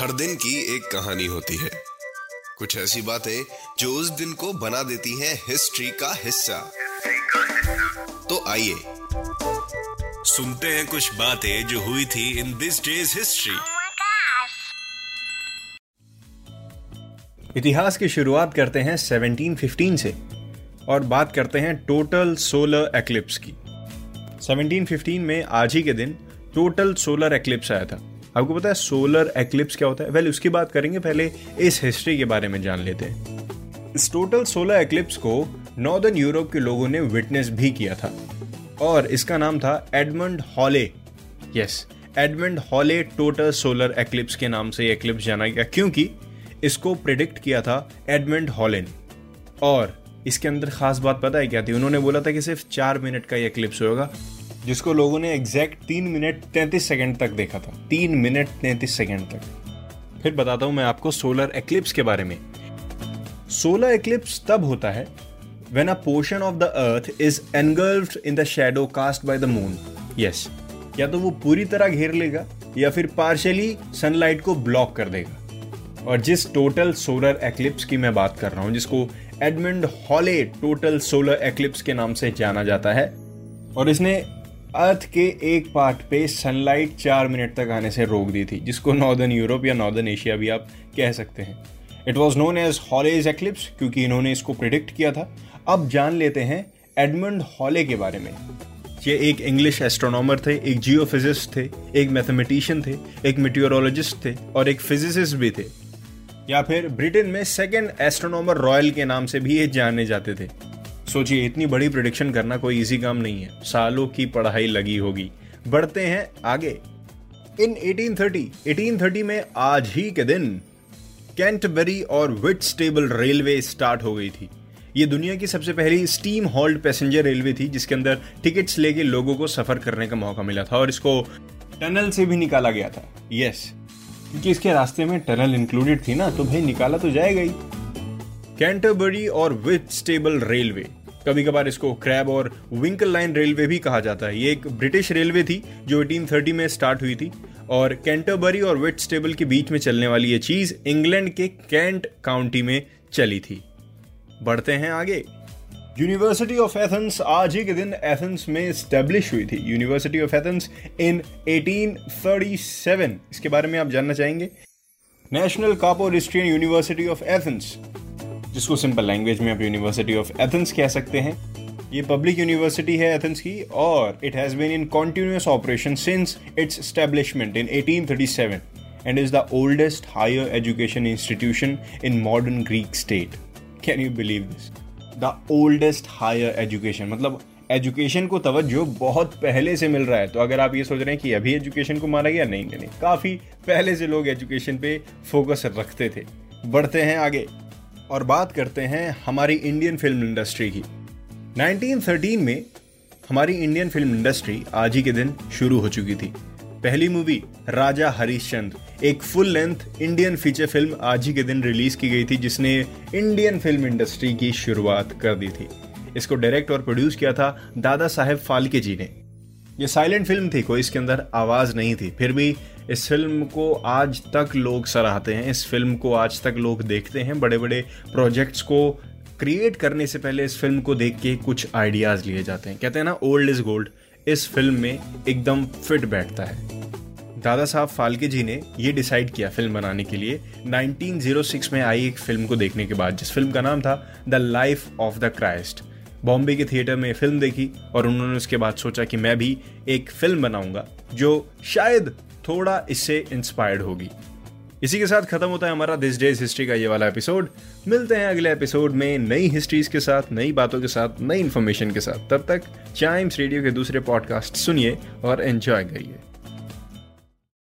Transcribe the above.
हर दिन की एक कहानी होती है। कुछ ऐसी बातें जो उस दिन को बना देती हैं हिस्ट्री का हिस्सा। तो आइए सुनते हैं कुछ बातें जो हुई थी इन दिस डेज़ हिस्ट्री. इतिहास की शुरुआत करते हैं 1715 से और बात करते हैं टोटल सोलर एक्लिप्स की। 1715 में आज ही के दिन टोटल सोलर एक्लिप्स आया था। आपको पता है सोलर एक्लिप्स क्या होता है? वेल उसकी बात करेंगे पहले, इस हिस्ट्री के बारे में जान लेते हैं। इस टोटल सोलर एक्लिप्स को नॉर्दर्न यूरोप के लोगों ने विटनेस भी किया था। और इसका नाम था Edmond Halley yes Edmond Halley total solar eclipse के नाम से एक्लिप्स जाना गया, क्योंकि इसको प्रिडिक्ट किया था एडमंड हॉले और इसके अंदर खास बात पता है क्या थी? उन्होंने बोला था कि सिर्फ़ चार मिनट का ये एक्लिप्स होगा। जिसको लोगों ने एग्जैक्ट तीन मिनट तैंतीस सेकेंड तक देखा था। तीन मिनट तैंतीस सेकेंड तक। फिर बताता हूँ मैं आपको सोलर एक्लिप्स के बारे में। सोलर एक्लिप्स तब होता है when a portion of the earth is engulfed in the shadow cast by the moon yes, या तो वो पूरी तरह घेर लेगा, या फिर पार्शली सनलाइट को ब्लॉक कर देगा। और जिस टोटल सोलर एक्लिप्स की मैं बात कर रहा हूँ, जिसको Edmond Halley total solar eclipse के नाम से जाना जाता है, और इसने अर्थ के एक पार्ट पे सनलाइट चार मिनट तक आने से रोक दी थी, जिसको नॉर्दर्न यूरोप या नॉर्दर्न एशिया भी आप कह सकते हैं। It was known as Halley's eclipse क्योंकि इन्होंने इसको प्रिडिक्ट किया था। अब जान लेते हैं एडमंड हॉले के बारे में। ये एक इंग्लिश एस्ट्रोनॉमर थे, एक जियोफिजिस्ट थे, एक मैथमेटिशियन थे, एक मिटियोरोलॉजिस्ट थे और एक फिजिसिस्ट भी थे। या फिर ब्रिटेन में सेकेंड एस्ट्रोनॉमर रॉयल के नाम से भी ये जाने जाते थे। सोचिए, इतनी बड़ी प्रिडिक्शन करना कोई इजी काम नहीं है। सालों की पढ़ाई लगी होगी। बढ़ते हैं आगे। इन 1830 1830 में आज ही के दिन कैंटबरी और विट स्टेबल रेलवे स्टार्ट हो गई थी। ये दुनिया की सबसे पहली स्टीम हॉल्ड पैसेंजर रेलवे थी, जिसके अंदर टिकट्स लेके लोगों को सफ़र करने का मौका मिला था और इसको टनल से भी निकाला गया था। यस क्योंकि इसके रास्ते में टनल इंक्लूडेड थी ना तो भाई निकाला तो जाएगा ही। कैंटरबरी और विथ स्टेबल रेलवे कभी कभार इसको क्रैब और विंकल लाइन रेलवे भी कहा जाता है। ये एक ब्रिटिश रेलवे थी, जो 1830 में स्टार्ट हुई थी और कैंटरबरी और वेट स्टेबल के बीच में चलने वाली ये चीज़ इंग्लैंड के कैंट काउंटी में चली थी। बढ़ते हैं आगे। यूनिवर्सिटी ऑफ़ एथेंस आज ही के दिन एथेंस में स्टेब्लिश हुई थी। यूनिवर्सिटी ऑफ़ एथेंस इन 1837 इसके बारे में आप जानना चाहेंगे? National Kapodistrian university of Athens जिसको सिंपल लैंग्वेज में आप यूनिवर्सिटी ऑफ़ एथेंस कह सकते हैं। ये पब्लिक यूनिवर्सिटी है एथेंस की और it has been in continuous operation since its establishment in 1837 and is the oldest higher education institution in modern Greek state can you believe this the oldest higher education मतलब education को तवज्जो बहुत पहले से मिल रहा है। तो अगर आप ये सोच रहे हैं कि अभी एजुकेशन को मारा गया? नहीं नहीं काफ़ी पहले से लोग एजुकेशन पे फोकस रखते थे। बढ़ते हैं आगे। और बात करते हैं हमारी इंडियन फ़िल्म इंडस्ट्री की। 1913 में हमारी इंडियन फ़िल्म इंडस्ट्री आज ही के दिन शुरू हो चुकी थी। पहली मूवी राजा हरिश्चंद्र, एक full length Indian feature film आज ही के दिन रिलीज़ की गई थी, जिसने इंडियन फ़िल्म इंडस्ट्री की शुरुआत कर दी थी। इसको डायरेक्ट और प्रोड्यूस किया था दादा साहेब फाल्के जी ने। ये साइलेंट फ़िल्म थी, कोई इसके अंदर आवाज़ नहीं थी। फिर भी इस फ़िल्म को आज तक लोग सराहते हैं, इस फ़िल्म को आज तक लोग देखते हैं। बड़े बड़े प्रोजेक्ट्स को क्रिएट करने से पहले इस फ़िल्म को देख के कुछ आइडियाज़ लिए जाते हैं। कहते हैं ना ओल्ड इज़ गोल्ड इस फ़िल्म में एकदम फिट बैठता है। दादा साहब फाल्के जी ने ये डिसाइड किया फ़िल्म बनाने के लिए। 1906 में आई एक फ़िल्म को देखने के बाद, जिस फ़िल्म का नाम था the life of the Christ Bombay के थिएटर में फ़िल्म देखी और उन्होंने उसके बाद सोचा कि मैं भी एक फ़िल्म बनाऊँगा, जो शायद थोड़ा इससे इंस्पायर्ड होगी। इसी के साथ खत्म होता है हमारा दिस डेज़ हिस्ट्री का ये वाला एपिसोड मिलते हैं अगले एपिसोड में नई हिस्ट्रीज के साथ, नई बातों के साथ, नई इन्फॉर्मेशन के साथ। तब तक चाइम्स रेडियो के दूसरे पॉडकास्ट सुनिए और एंजॉय करिए।